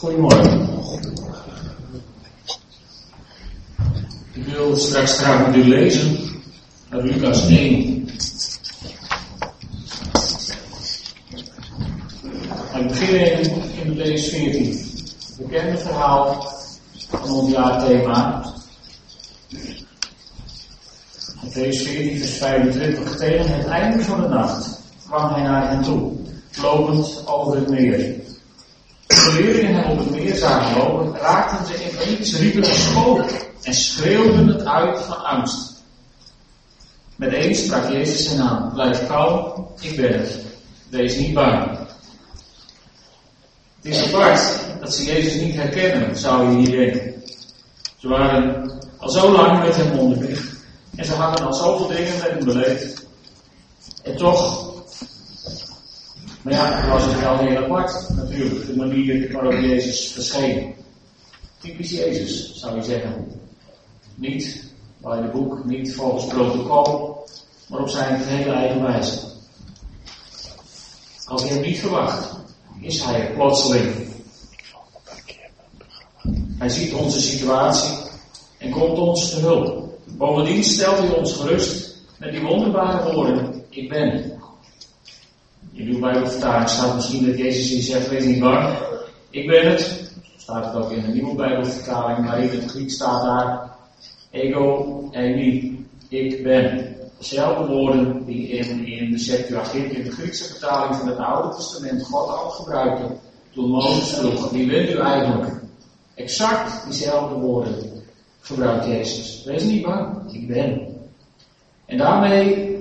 Goedemorgen. Ik wil straks graag met u lezen uit Lucas 1. We beginnen in Matthäus 14. Het bekende verhaal van ons jaarthema. Matthäus 14, vers 25. Tegen het einde van de nacht kwam hij naar hen toe, lopend over het meer. De leerlingen hem op het meer zagen lopen, raakten ze in paniek, ze riepen een en schreeuwden het uit van angst. Met een sprak Jezus hen aan, blijf kalm, ik ben het, wees niet bang. Het is apart dat ze Jezus niet herkennen, zou je hier denken. Ze waren al zo lang met hem onderweg en ze hadden al zoveel dingen met hem beleefd. En toch maar ja, dat was het wel heel apart, natuurlijk, de manier waarop Jezus verscheen. Typisch Jezus, zou je zeggen. Niet bij de boek, niet volgens protocol, maar op zijn hele eigen wijze. Als je hem niet verwacht, is hij er plotseling. Hij ziet onze situatie en komt ons te hulp. Bovendien stelt hij ons gerust met die wonderbare woorden: Ik ben. In uw Bijbelvertaling staat misschien dat Jezus hier zegt, wees niet bang, ik ben het. Staat het ook in een nieuwe Bijbelvertaling, maar in het Griek staat daar, ego eimi, ik ben. Dezelfde woorden die in, in de Septuagint, in de Griekse vertaling van het Oude Testament, God al gebruikte. Toen Mozes vroeg, wie bent u eigenlijk? Exact diezelfde woorden gebruikt Jezus. Wees niet bang, ik ben. En daarmee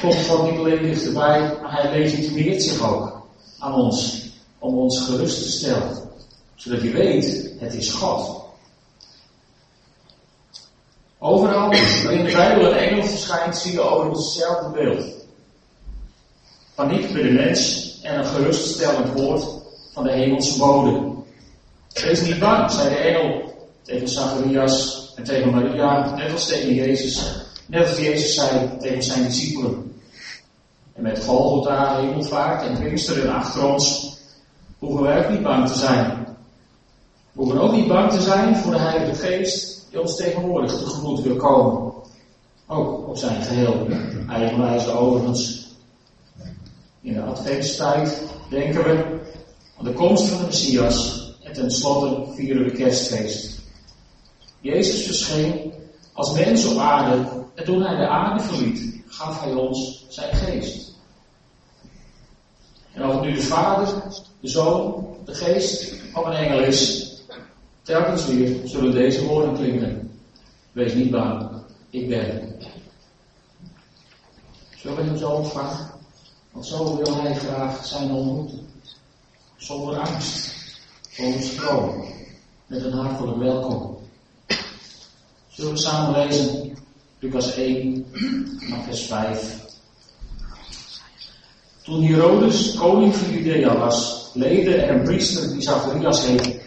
komt niet alleen dichterbij, maar hij legitimeert zich ook aan ons. Om ons gerust te stellen. Zodat je weet, het is God. Overal waar in de Bijbel een engel verschijnt, zie je overigens hetzelfde beeld. Paniek bij de mens en een geruststellend woord van de hemelse bodem. Wees niet bang, zei de engel tegen Zacharias en tegen Maria, net als tegen Jezus. Net als Jezus zei tegen zijn discipelen. En met Golgotha, hemelvaart en Pinksteren achter ons hoeven wij ook niet bang te zijn. We hoeven ook niet bang te zijn voor de Heilige Geest die ons tegenwoordig tegemoet wil komen. Ook op zijn geheel eigenwijze overigens. In de adventstijd denken we aan de komst van de Messias en tenslotte vieren we kerstfeest. Jezus verscheen als mens op aarde en toen hij de aarde verliet, gaf hij ons zijn geest. En of het nu de Vader, de Zoon, de Geest of een engel is, telkens weer zullen deze woorden klinken. Wees niet bang, ik ben. Zullen we hem zo ontvangen? Want zo wil hij graag zijn ontmoeten. Zonder angst, zonder stroom, met een hartelijk welkom. Zullen we samen lezen Lucas 1, vers 5. Toen Herodes koning van Judea was, leidde er een priester die Zacharias heette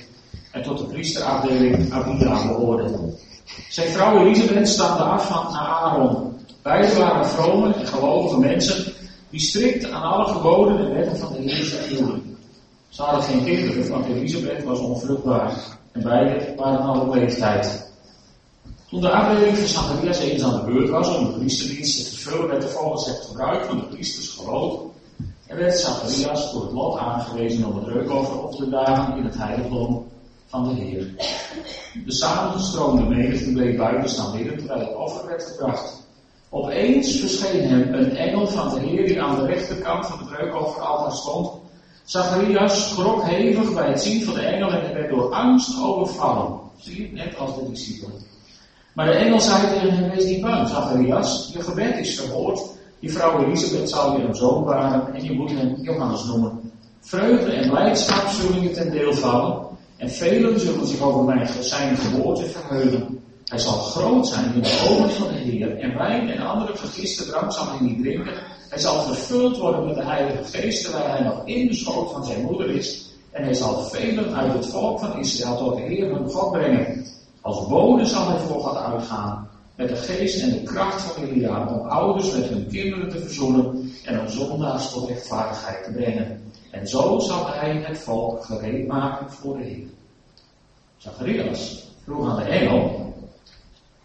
en tot de priesterafdeling Abida behoorde. Zijn vrouw Elisabeth stamde af van Aaron. Beiden waren vrome en gelovige mensen die strikt aan alle geboden en wetten van de Heer hielden. Ze hadden geen kinderen, want Elisabeth was onvruchtbaar en beiden waren al op leeftijd. Toen de afdeling van Zacharias eens aan de beurt was om de priesterdienst te vervullen, werd er volgens het gebruik van de priesters geloof en werd Zacharias door het lot aangewezen om het reukoffer op te dagen in het heiligdom van de Heer. De samengestroomde menigte bleef buiten staan bidden terwijl het offer werd gebracht. Opeens verscheen hem een engel van de Heer die aan de rechterkant van het reukofferaltaar stond. Zacharias schrok hevig bij het zien van de engel en werd door angst overvallen. Zie je, net als de discipelen. Maar de engel zei tegen hem, wees niet bang, Zacharias, je gebed is verhoord. Je vrouw Elisabeth zal je een zoon baren en je moet hem Johannes noemen. Vreugde en blijdschap zullen je ten deel vallen en velen zullen zich over mijn, zijn geboorte verheugen. Hij zal groot zijn in de ogen van de Heer en wijn en andere vergiste drank zal hij niet drinken. Hij zal vervuld worden met de Heilige Geest terwijl hij nog in de schoot van zijn moeder is. En hij zal velen uit het volk van Israël tot de Heer hun God brengen. Als bode zal hij voor God uitgaan met de geest en de kracht van Elia om ouders met hun kinderen te verzoenen en om zondaars tot rechtvaardigheid te brengen. En zo zal hij het volk gereed maken voor de Heer. Zacharias vroeg aan de engel,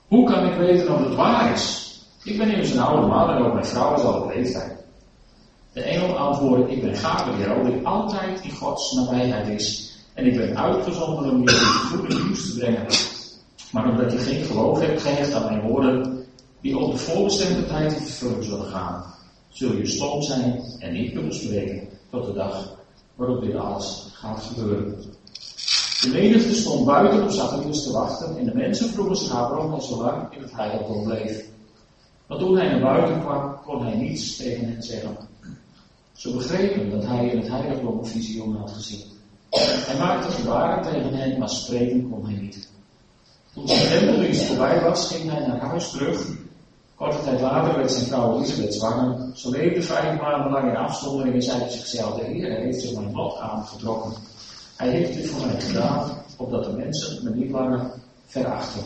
hoe kan ik weten of het waar is? Ik ben immers een oude man en ook mijn vrouw is al op leeftijd. De engel antwoordde, ik ben Gabriel, die altijd in Gods nabijheid is. En ik ben uitgezonden om je in goede nieuws te brengen. Maar omdat je geen geloof hebt gehecht aan mijn woorden, die op de voorbestemde tijd in vervulling zullen gaan, zul je stom zijn en niet kunnen spreken tot de dag waarop dit alles gaat gebeuren. De menigte stond buiten op Zacharias te wachten en de mensen vroegen zich af waarom hij zo lang in het heiligdom bleef. Maar toen hij naar buiten kwam, kon hij niets tegen hen zeggen. Ze begrepen dat hij in het heiligdom een visioen had gezien. Hij maakte gebaren tegen hen, maar spreken kon hij niet. Toen zijn tempeldienst voorbij was, ging hij naar huis terug. Korte tijd later werd zijn vrouw Elisabeth zwanger. Ze leefde vijf maanden lang in afzondering en zei tot zichzelf, de Heer heeft zich mijn lot aangetrokken. Hij heeft dit voor mij gedaan, opdat de mensen me niet langer verachten.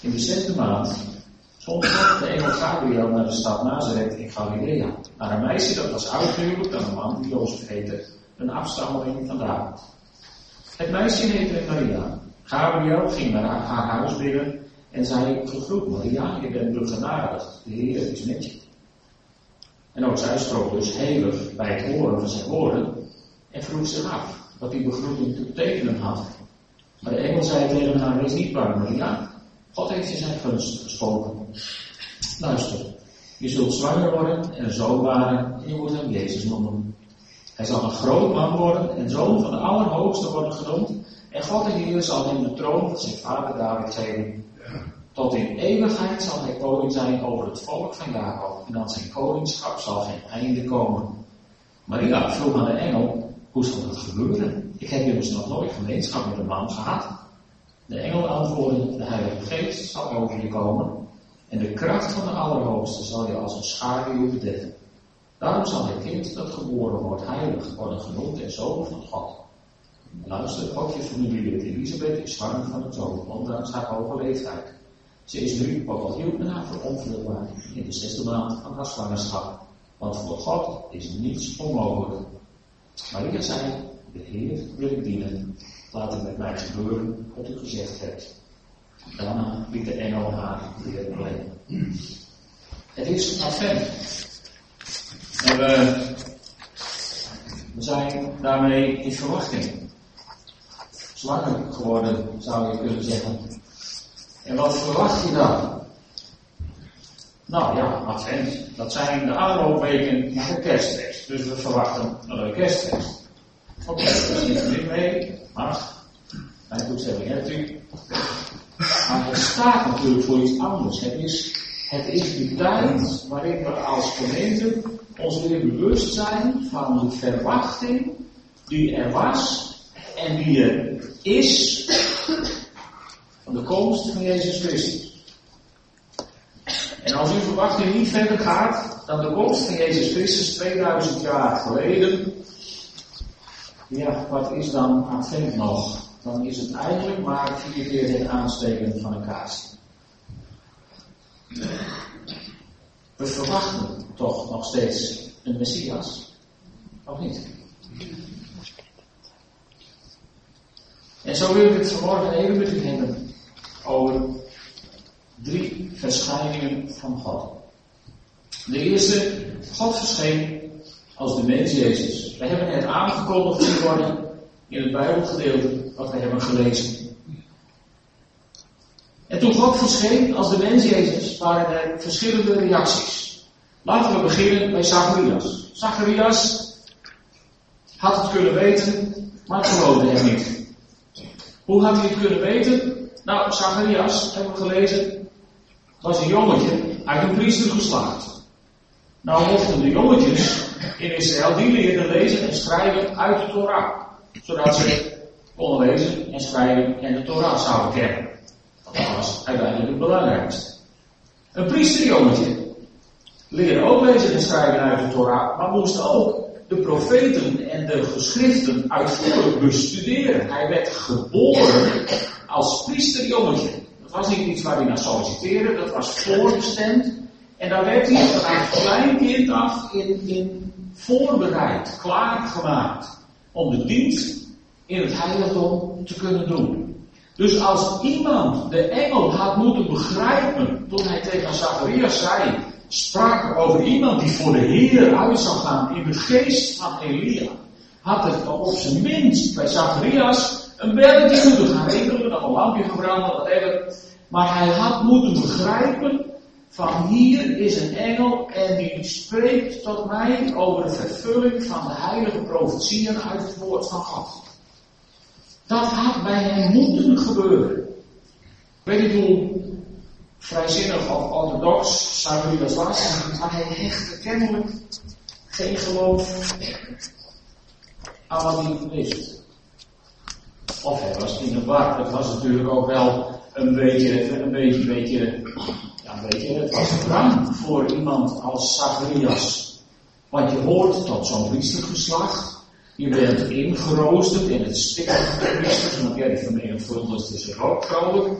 In de zesde maand God de engel Gabriel naar de stad Nazareth in Galilea. Naar een meisje dat was uitgehuwelijk aan een man die Jozef heette, een afstammeling van David. Het meisje heette Maria. Gabriel ging naar haar, huis binnen en zei, gegroet Maria, je bent begenadigd, de Heer is met je. En ook zij strook dus hevig bij het horen van zijn woorden en vroeg zich af wat die begroeting te betekenen had. Maar de engel zei tegen haar, wees niet bang Maria, God heeft je zijn gunst gesproken. Luister, je zult zwanger worden en een zoon baren en je moet hem Jezus noemen. Hij zal een groot man worden en zoon van de Allerhoogste worden genoemd. En God de Heer zal hem de troon van zijn vader David geven. Tot in eeuwigheid zal hij koning zijn over het volk van Jacob. En aan zijn koningschap zal geen einde komen. Maria vroeg aan de engel, hoe zal dat gebeuren? Ik heb immers nog nooit gemeenschap met een man gehad. De engel antwoordde, de Heilige Geest zal over je komen en de kracht van de Allerhoogste zal je als een schaduw bedekken. Daarom zal het kind dat geboren wordt heilig worden genoemd en zoon van God. Luister, ook je familielid Elisabeth is zwanger van een zoon, ondanks haar hoge leeftijd. Ze is nu, hield men haar voor onvruchtbaar, in de zesde maand van haar zwangerschap. Want voor God is niets onmogelijk. Maria zei, de Heer wil ik dienen. Laat het met mij gebeuren wat u gezegd hebt. Daarna liet de engel haar weer alleen. Het is advent. En we, we zijn daarmee in verwachting. Zwanger geworden, zou je kunnen zeggen. En wat verwacht je dan? Nou ja, advent. Dat zijn de aanloopweken naar de kerstfeest. Dus we verwachten een kerstfeest. Oké, okay, dat is niet mee. Mag. Mijn toestemming hebt u. Maar het staat natuurlijk voor iets anders. Het is, het is de tijd waarin we als gemeente ons weer bewust zijn van de verwachting die er was en die er is van de komst van Jezus Christus. En als uw verwachting niet verder gaat dan de komst van Jezus Christus 2000 jaar geleden, ja, wat is dan advent nog? Dan is het eigenlijk maar vier keer het aansteken van een kaars. We verwachten toch nog steeds een Messias? Of niet? En zo wil ik het vanmorgen even met u hebben over drie verschijningen van God. De eerste, God verscheen als de mens Jezus. We hebben het aangekondigd worden in het Bijbelgedeelte wat we hebben gelezen. En toen God verscheen als de mens Jezus, waren er verschillende reacties. Laten we beginnen bij Zacharias. Zacharias had het kunnen weten, maar geloofde hem niet. Hoe had hij het kunnen weten? Nou, Zacharias, hebben we gelezen, was een jongetje uit een priester geslaagd. Nou mochten de jongetjes in Israël, die leerden lezen en schrijven uit de Torah. Zodat ze konden lezen en schrijven en de Torah zouden kennen. Dat was uiteindelijk het belangrijkste. Een priesterjongetje leerde ook lezen en schrijven uit de Torah, maar moest ook de profeten en de geschriften uitvoerig bestuderen. Hij werd geboren als priesterjongetje. Dat was niet iets waar hij naar solliciteerde, dat was voorbestemd En daar werd hij vanaf klein kind af in, in voorbereid, klaargemaakt. Om de dienst in het heiligdom te kunnen doen. Dus als iemand de engel had moeten begrijpen toen hij tegen Zacharias zei, sprak over iemand die voor de Heer uit zou gaan in de geest van Elia, had het op zijn minst bij Zacharias een belletje moeten gaan regelen, nog een lampje gebrand, whatever. Maar hij had moeten begrijpen van hier is een engel en die spreekt tot mij over de vervulling van de heilige profetieën uit het woord van God. Dat had bij hem moeten gebeuren. Ik weet niet hoe vrijzinnig of orthodox Zacharias was, maar hij hechtte kennelijk geen geloof aan wat hij wist. Of hij was in de war. Het was natuurlijk ook wel een beetje, een beetje, een beetje, ja, een beetje, het was rang voor iemand als Zacharias. Want je hoort tot zo'n priestergeslacht. Je bent ingeroosterd in het stikken van priesters, want ja, die vermenigvuldigde zich ook vrolijk.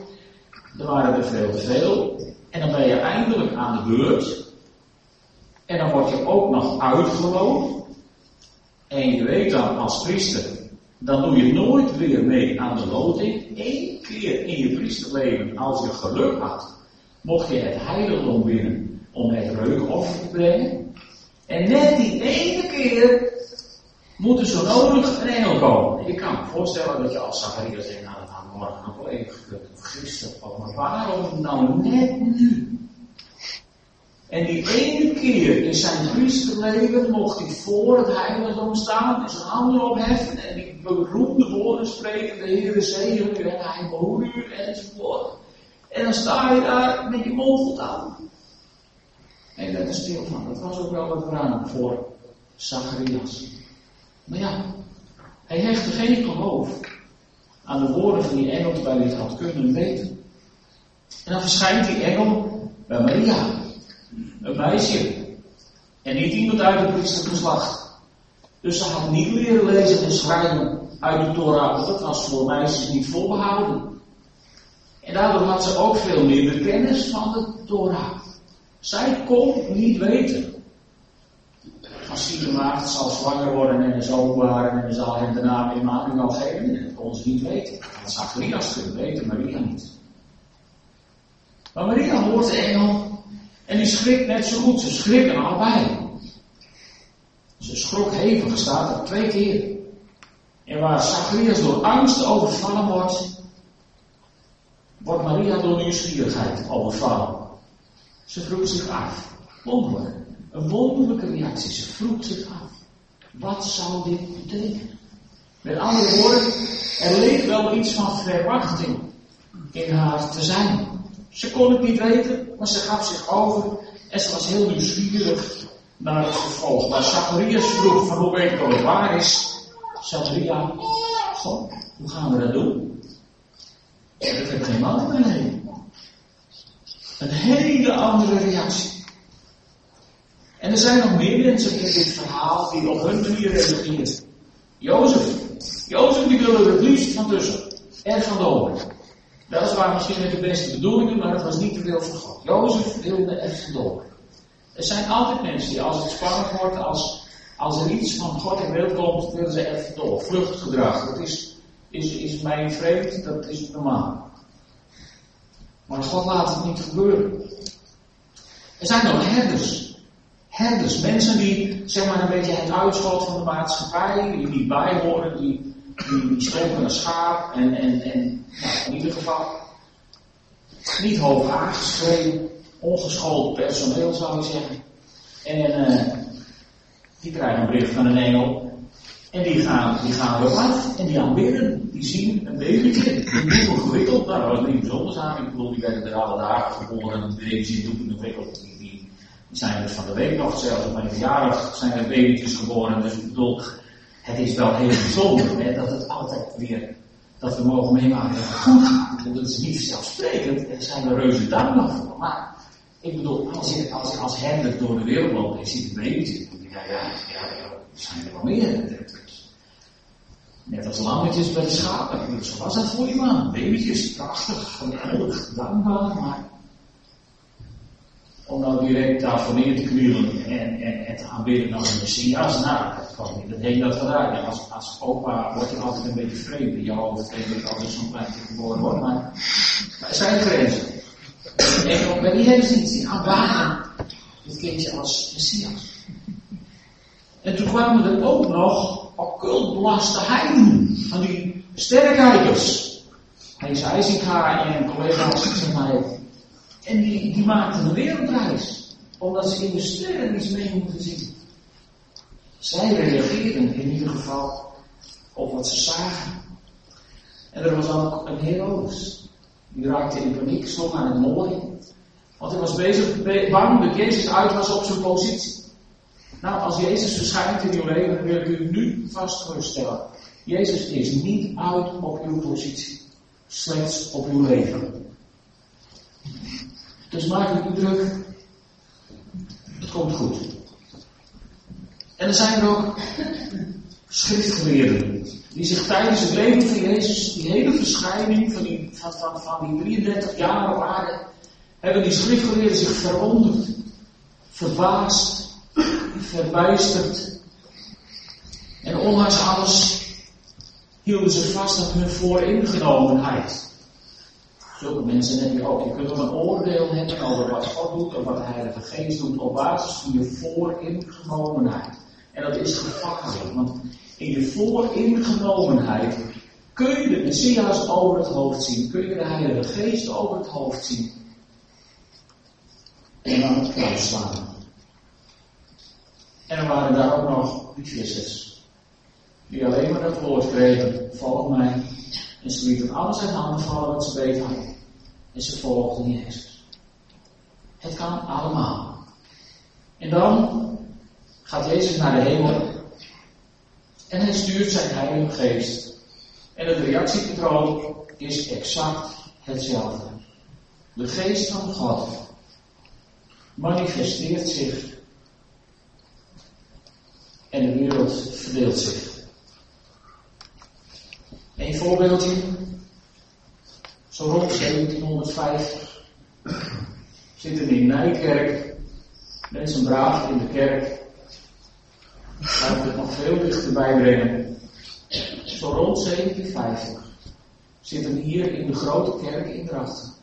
Er waren er veel te veel. En dan ben je eindelijk aan de beurt. En dan word je ook nog uitgeloofd. En je weet dan als priester, dan doe je nooit weer mee aan de loting. Eén keer in je priesterleven, als je geluk had, mocht je het heiligdom binnen om het reukoffer te brengen. En net die ene keer moet er zo nodig een engel komen. Ik kan me voorstellen dat je als Zacharias denkt, nou dat had morgen nog wel even gekund, of gisteren, maar waarom nou net nu? En die ene keer in zijn priesterleven mocht hij voor het heiligdom staan en zijn handen opheffen en die beroemde woorden spreken, de Heer zegen u en hij behoede u enzovoort. En dan sta je daar met je mond aan. En dat is stil van. Dat was ook wel wat raam voor Zacharias. Maar ja, hij hechtte geen geloof aan de woorden van die engel terwijl hij het had kunnen weten. En dan verschijnt die engel bij Maria. Een meisje. En niet iemand uit het priestergeslacht. Dus ze had niet leren lezen en schrijven uit de Torah, want dat was voor meisjes niet voorbehouden. En daardoor had ze ook veel minder kennis van de Torah. Zij kon niet weten. Als die maagd zal zwanger worden en zoon waren en zal hem de naam Emmanuel geven, dat kon ze niet weten. Dat Zacharias kunnen weten, Maria niet. Maar Maria hoort de engel en die schrikt net zo goed. Ze schrikken allebei. Ze schrok hevig, staat er twee keer. En waar Zacharias door angst overvallen wordt, wordt Maria door nieuwsgierigheid overvallen. Ze vroeg zich af. Wonderlijk. Een wonderlijke reactie. Ze vroeg zich af. Wat zou dit betekenen? Met andere woorden, er leek wel iets van verwachting in haar te zijn. Ze kon het niet weten, maar ze gaf zich over en ze was heel nieuwsgierig naar het vervolg. Maar Zacharias vroeg van hoe weet ik dat het waar is. Zacharia, goh, hoe gaan we dat doen? En dat heeft geen man meer heen. Een hele andere reactie. En er zijn nog meer mensen in dit verhaal die op hun manier reageren. Jozef. Jozef die wil er het liefst van tussen. En van de Weliswaar misschien met de beste bedoelingen, maar het was niet te veel van God. Jozef wilde er door. Er zijn altijd mensen die als het spannend wordt, als, als er iets van God in beeld komt, willen ze even door. Vluchtgedrag, dat is, is, is mij vreemd, dat is normaal. Maar God laat het niet gebeuren. Er zijn ook herders. Herders, mensen die zeg maar een beetje het uitschot van de maatschappij, die niet bijhoren, die die slopen een schaap en, en, en nou, in ieder geval niet hoog aangeschreven, ongeschoold personeel zou ik zeggen. En uh, die krijgen een bericht van een engel. En die gaan, die gaan erop af en die aanbidden. Die zien een babytje, die nieuw gewikkeld. Nou, dat was niet bijzonder aan. Ik bedoel, die werden er alle dagen geboren en de baby's doen ontwikkeld. Zijn er van de week nog, zelfs op mijn verjaardag zijn er babytjes geboren. Dus ik bedoel, het is wel heel bijzonder hè, dat het altijd weer, dat we mogen meemaken dat het goed gaat. Dat is niet zelfsprekend, er zijn er reuze dankbaar voor. Maar ik bedoel, als je als, als herder door de wereld loopt en je ziet een babytje, dan denk ja, ja, ja, er zijn er wel meer. Net als lammetjes bij de schapen. Zo was dat voor die man. Babytjes, prachtig, geweldig, dankbaar, maar om nou direct daarvoor neer te knielen en, en, en te aanbidden de Messias. Nou, dat kan niet. Dat heeft dat gedaan. Als, als opa wordt je altijd een beetje vreemd in je hoofd. Denk altijd zo'n klein geboren wordt. Maar er zijn grenzen. En bij die hebben ze iets. Die aanbaden dit kindje als Messias. En toen kwamen er ook nog occultbelaste heiden. Van die sterrenkijkers. Hij zei IJsinga en collega's, zeg maar, en die, die maakten een wereldreis. Omdat ze in de sterren iets mee moeten zien. Zij reageerden in ieder geval op wat ze zagen. En er was ook een Herodes. Die raakte in paniek, sloeg aan het mooi. Want hij was bezig, bang dat Jezus uit was op zijn positie. Nou, als Jezus verschijnt in uw leven, wil ik u nu vaststellen. Jezus is niet uit op uw positie. Slechts op uw leven. Dus maak u niet druk. Het komt goed. En er zijn er ook schriftgeleerden. Die zich tijdens het leven van Jezus, die hele verschijning van die, van, die 33 jaar op hebben die schriftgeleerden zich verwonderd, verbaasd, verbijsterd. En ondanks alles hielden ze vast aan hun vooringenomenheid. Zulke mensen heb je ook. Je kunt ook een oordeel hebben over wat God doet of wat de Heilige Geest doet op basis van je vooringenomenheid. En dat is gevaarlijk, want in je vooringenomenheid kun je de Messias over het hoofd zien, kun je de Heilige Geest over het hoofd zien. En dan het kruis slaan. En er waren daar ook nog vissers. Die alleen maar het woord kregen, volg mij. En ze lieten alles uit handen vallen wat ze hadden. En ze volgden Jezus. Het kan allemaal. En dan gaat Jezus naar de hemel. En hij stuurt zijn Heilige Geest. En het reactiepatroon is exact hetzelfde. De Geest van God manifesteert zich en de wereld verdeelt zich. Een voorbeeldje. Zo rond 1750 zitten in Nijkerk mensen braaf in de kerk. Laten we het nog veel dichterbij brengen. Zo rond 1750 zitten hier in de grote kerk in Drachten.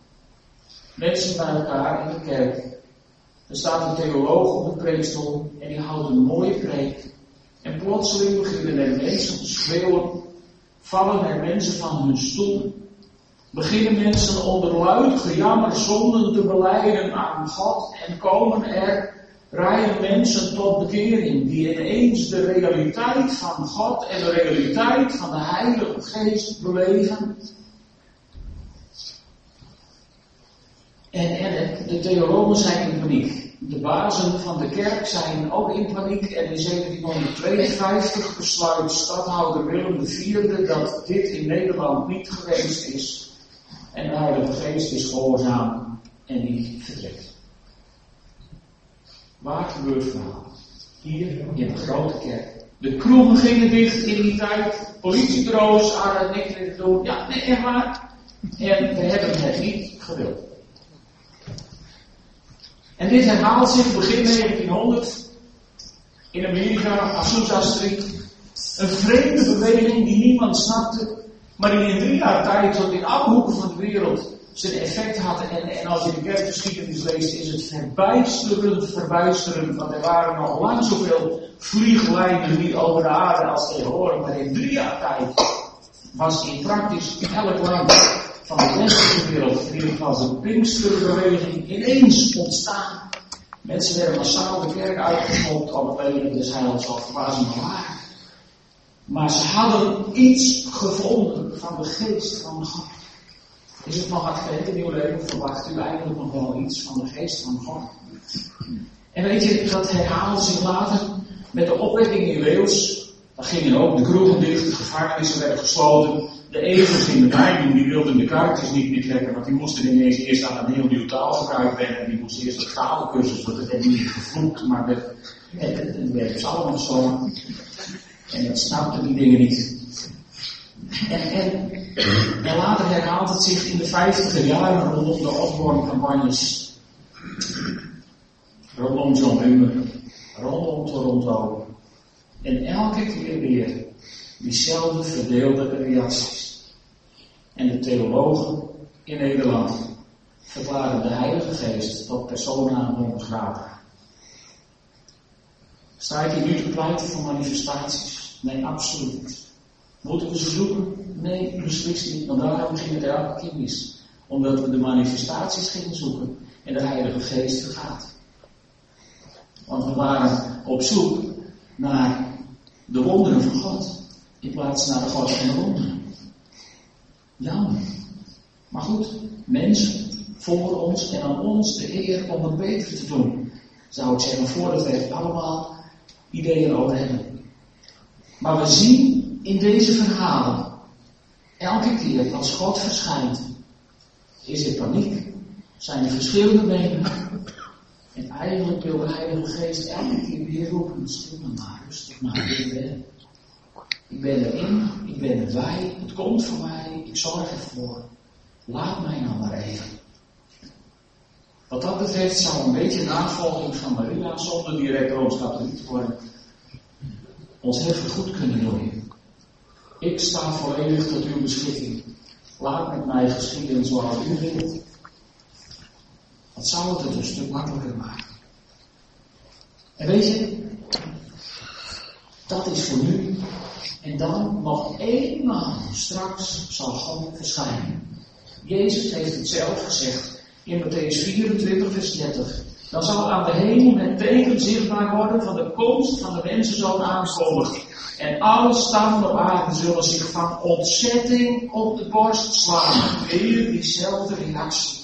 Mensen bij elkaar in de kerk. Er staat een theoloog op de preekstoel en die houdt een mooie preek. En plotseling beginnen er mensen te schreeuwen, vallen er mensen van hun stoel, beginnen mensen onder luid gejammer zonden te beleiden aan God en komen er rijen mensen tot bekering die ineens de realiteit van God en de realiteit van de Heilige Geest beleven. En, en de theologen zijn in paniek de bazen van de kerk zijn ook in paniek en in 1752 besluit stadhouder Willem IV dat dit in Nederland niet geweest is. En de Heilige Geest is gehoorzaam en die vertrekt. Waar gebeurt het nou? Hier in de grote kerk. De kroegen gingen dicht in die tijd. Politiebureaus meer te doen. Ja, nee, echt waar. En we hebben het niet gewild. En dit herhaalt zich begin 1900 in Amerika, Azusa Street. Een vreemde beweging die niemand snapte, maar die in drie jaar tijd tot in alle hoeken van de wereld zijn effect had. En, en als je de kerkgeschiedenis leest, is het verbijsterend, verbijsterend. Want er waren nog lang zoveel vlieglijnen niet over de aarde als tegenwoordig. Maar in drie jaar tijd was in praktisch elk land van de westerse wereld, in ieder geval de Pinksterbeweging, ineens ontstaan. Mensen werden massaal de kerk uitgeschopt op het leven des heils, of waar ze maar waren. Maar ze hadden iets gevonden van de geest van God. Is het nog advent in uw leven? Verwacht u eigenlijk nog wel iets van de geest van God? En weet je, dat herhaalde zich later met de opwekking in Wales. Daar gingen ook de kroegen dicht, de gevangenissen werden gesloten. De ezels in de wijn, die wilden de kaartjes niet meer trekken, want die moesten ineens eerst aan een heel nieuw taalgebruik wennen. Die moesten eerst een taalkursus, want het werd niet gevloekt, maar het, werd allemaal zo. En dat snapten die dingen niet. En, en, later herhaalt het zich in de vijftiger jaren rondom de Osborne-campagnes. rondom John Wimmer, rondom Toronto. En elke keer weer diezelfde verdeelde reacties. En de theologen in Nederland verklaren de Heilige Geest tot persona non grata. Sta ik hier nu te pleiten voor manifestaties? Nee, absoluut niet. Moeten we ze zoeken? Nee, beslist niet, want daarom ging het elke keer mis. Omdat we de manifestaties gingen zoeken en de Heilige Geest vergaat. Want we waren op zoek naar de wonderen van God, in plaats naar de God van de wonderen. Jammer. Maar goed, mensen voor ons en aan ons, de Heer, om het beter te doen. Zou ik zeggen, voordat we allemaal ideeën over hebben. Maar we zien in deze verhalen, elke keer als God verschijnt, is er paniek, zijn er verschillende meningen. En eigenlijk wil de Heilige Geest elke keer weer roepen, stil maar, rustig maar, ik ben. Ik ben erin, ik ben erbij, het komt voor mij, ik zorg ervoor. Laat mij nou maar even. Wat dat betreft zou een beetje navolging van Maria, zonder direct rooms-katholiek te worden, ons heel goed kunnen doen. Ik sta volledig tot uw beschikking. Laat met mij geschieden zoals u wilt. Dat zou het een stuk makkelijker maken. En weet je, dat is voor nu. En dan nog eenmaal straks zal God verschijnen. Jezus heeft het zelf gezegd in Matthäus 24, vers 30. Dan zal aan de hemel het teken zichtbaar worden van de komst van de mensenzoon aankondigen. En alle stammen op zullen zich van ontzetting op de borst slaan. Weer diezelfde reactie.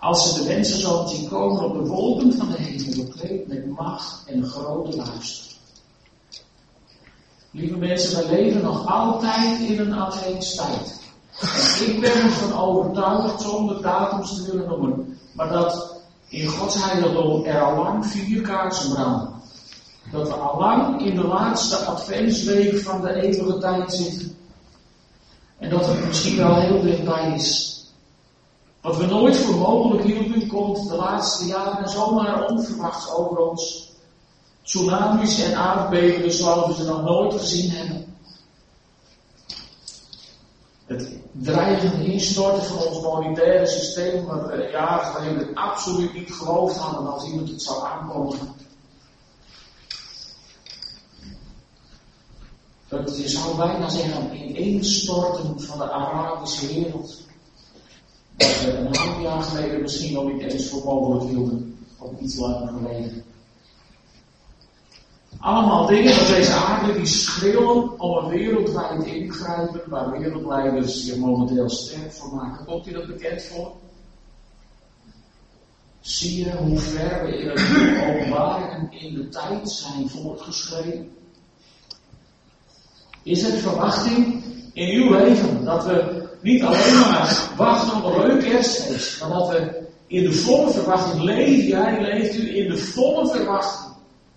Als ze de mensenzoon zien komen op de wolken van de hemel, bekleed met macht en grote luister. Lieve mensen, wij leven nog altijd in een tijd. En ik ben ervan overtuigd, zonder datums te willen noemen, maar dat in Gods heiligdom er al lang vier kaarsen branden. Dat we al lang in de laatste adventsweek van de eeuwige tijd zitten. En dat het misschien wel heel dichtbij is. Wat we nooit voor mogelijk hielden, komt de laatste jaren zomaar onverwachts over ons. Tsunamis en aardbevingen zoals we ze nog nooit gezien hebben. Het dreigende instorten van ons monetaire systeem, wat we jaren geleden absoluut niet geloofd hadden als iemand het zou aankomen. Dat je zou bijna zeggen ineenstorten van de Arabische wereld. Dat we een half jaar geleden misschien nog niet eens voor mogelijk hielden, of iets langer geleden. Allemaal dingen op deze aarde die schreeuwen om een wereldwijd ingrijpen waar wereldleiders zich momenteel sterk voor maken. Komt u dat bekend voor? Zie je hoe ver we in het openbaren in de tijd zijn voortgeschreden? Is het verwachting in uw leven dat we niet alleen maar wachten op een leuk kerstfeest, maar dat we in de volle verwachting leven? Jij leeft u in de volle verwachting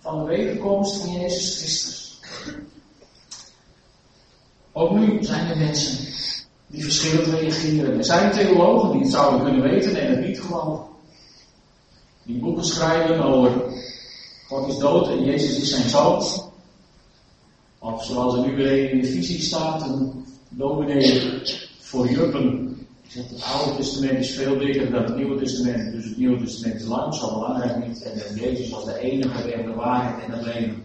van de wederkomst van Jezus Christus. Ook nu zijn er mensen die verschillend reageren. Er zijn theologen die het zouden kunnen weten en het niet geloven. Die boeken schrijven over God is dood en Jezus is zijn zoon. Of zoals er nu weer in de visie staat, een dominee voor juppen het Oude Testament is veel dikker dan het Nieuwe Testament. Dus het Nieuwe Testament is lang, zo belangrijk niet. En Jezus als de enige weg, de waarheid en het leven.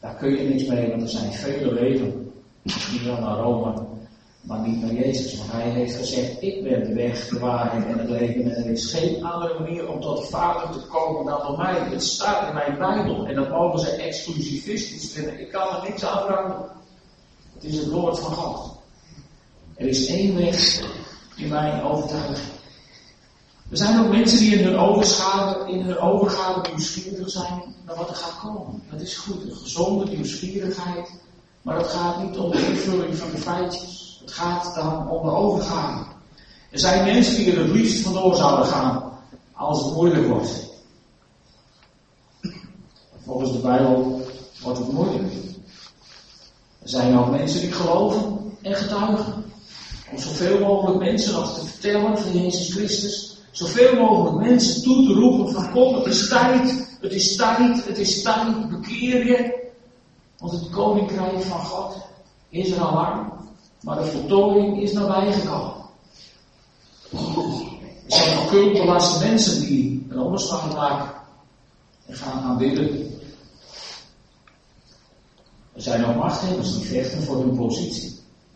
Daar kun je niks mee, want er zijn vele wegen. Misschien wel naar Rome, maar niet naar Jezus. Want hij heeft gezegd, ik ben de weg, de waarheid en het leven. En er is geen andere manier om tot de Vader te komen dan door mij. Het staat in mijn Bijbel. En dat mogen ze exclusivistisch vinden. Ik kan er niks aan veranderen. Het is het woord van God. Er is één weg in mijn overtuiging. Er zijn ook mensen die in hun in hun overgave nieuwsgierig zijn naar wat er gaat komen. Dat is goed, een gezonde nieuwsgierigheid. Maar het gaat niet om de invulling van de feitjes. Het gaat dan om de overgave. Er zijn mensen die er het liefst vandoor zouden gaan als het moeilijk wordt. Volgens de Bijbel wordt het moeilijk. Er zijn ook mensen die geloven en getuigen. Om zoveel mogelijk mensen nog te vertellen van Jezus Christus. Zoveel mogelijk mensen toe te roepen van kom, het is tijd Het is tijd, het is tijd, bekeer je. Want het koninkrijk van God is al lang, maar de voltooiing is nabijgekomen. Er zijn nog cultbelaste mensen die een omslag maken en gaan aanbidden. Er zijn ook machthebbers die vechten voor hun positie.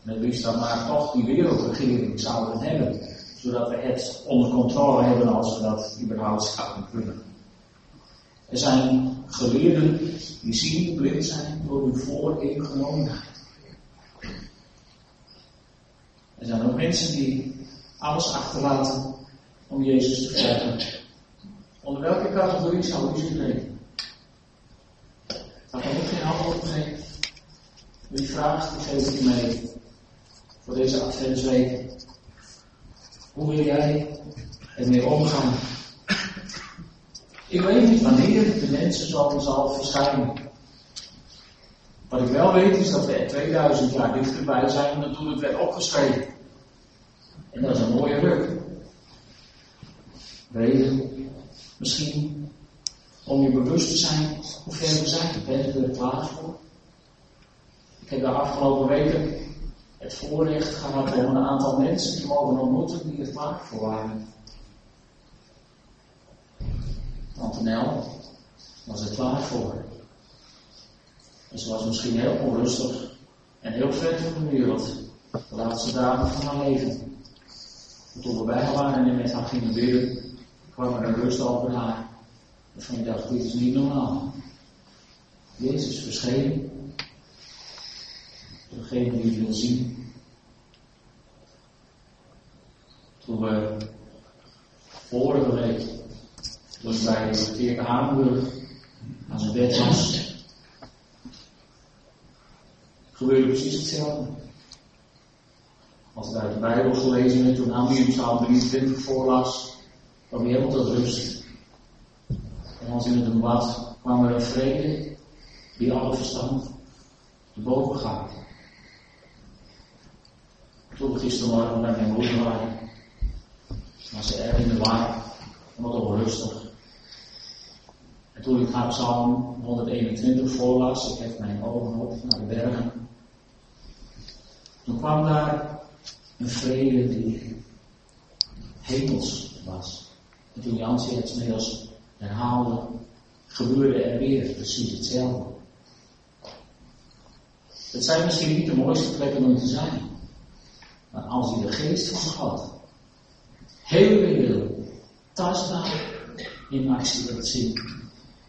Het liefst dan maar toch die wereldregering zouden hebben. Zodat we het onder controle hebben als we dat überhaupt zouden kunnen. Er zijn geleerden die zien blind zijn door hun vooringenomenheid. Er zijn ook mensen die alles achterlaten om Jezus te volgen. Onder welke categorie zou u zich rekenen? Daar kan ik geen antwoord op geven. Die vraag die geef mee voor deze Adventsweek. Hoe wil jij ermee omgaan? Ik weet niet wanneer de mensen zo zal verschijnen. Wat ik wel weet is dat we er 2000 jaar dichterbij zijn dan toen het werd opgeschreven. En dat is een mooie ruk. Reden, misschien om je bewust te zijn hoe ver we zijn. Ben je er klaar voor? Ik heb de afgelopen weken het voorrecht gehad om een aantal mensen te mogen ontmoeten die er klaar voor waren. Tante was er klaar voor. En ze was misschien heel onrustig en heel ver van de wereld. De laatste dagen van haar leven. toen we bij waren en met haar gingen bidden, kwam er een rust over haar. Waarvan dacht, dit is niet normaal. Jezus verscheen. Degene die wil zien. Toen we vorige week toen ik bij de Geert Havenburg aan zijn bed was, gebeurde precies hetzelfde. Als ik uit de Bijbel gelezen heb, toen Amium Psalm 23 voorlas, kwam hij helemaal tot rust. En als in het debat kwam er een vrede die alle verstand te boven gaat. Toen we gistermorgen bij mijn moeder waren, was ze erg in de war, wat onrustig. En toen ik haar Psalm 121 voorlas, ik heb mijn ogen op naar de bergen. Toen kwam daar een vrede die hemels was. En toen Jansie het smiddags herhaalde, gebeurde er weer precies hetzelfde. Het zijn misschien niet de mooiste plekken om te zijn. Maar als je de geest van God heel reëel, tastbaar in actie wilt zien,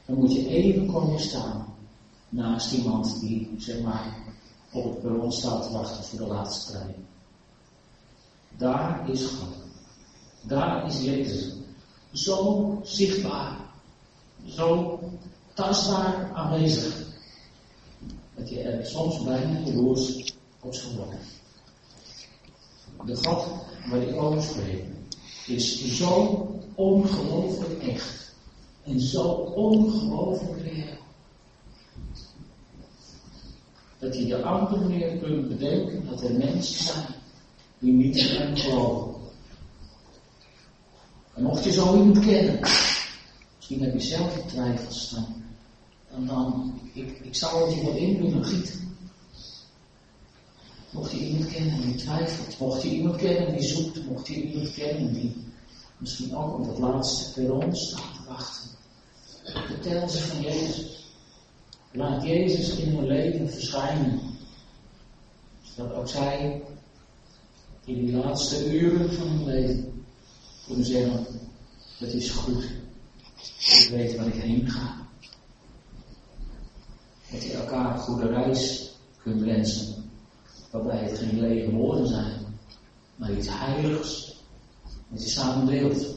dan moet je even komen staan naast iemand die, zeg maar, op het perron staat te wachten voor de laatste trein. Daar is God. Daar is Jezus. Zo zichtbaar. Zo tastbaar aanwezig. Dat je er soms bijna jaloers op zou. De God waar ik over spreek is zo ongelooflijk echt. En zo ongelooflijk reëel. Dat je de andere manier kunt bedenken dat er mensen zijn die niet hem geloven. En mocht je zo iemand kennen, misschien heb je zelf de twijfels dan, dan, dan ik, ik zou het je wel in willen gieten. Mocht je iemand kennen die twijfelt, mocht je iemand kennen die zoekt, mocht je iemand kennen die misschien ook op dat laatste perron staat te wachten. Vertel ze van Jezus. Laat Jezus in hun leven verschijnen. Zodat ook zij in die laatste uren van hun leven kunnen zeggen, het is goed. Ik weet waar ik heen ga. Dat je elkaar een goede reis kunt wensen. Waarbij het geen lege woorden zijn, maar iets heiligs. Dat je samen deelt.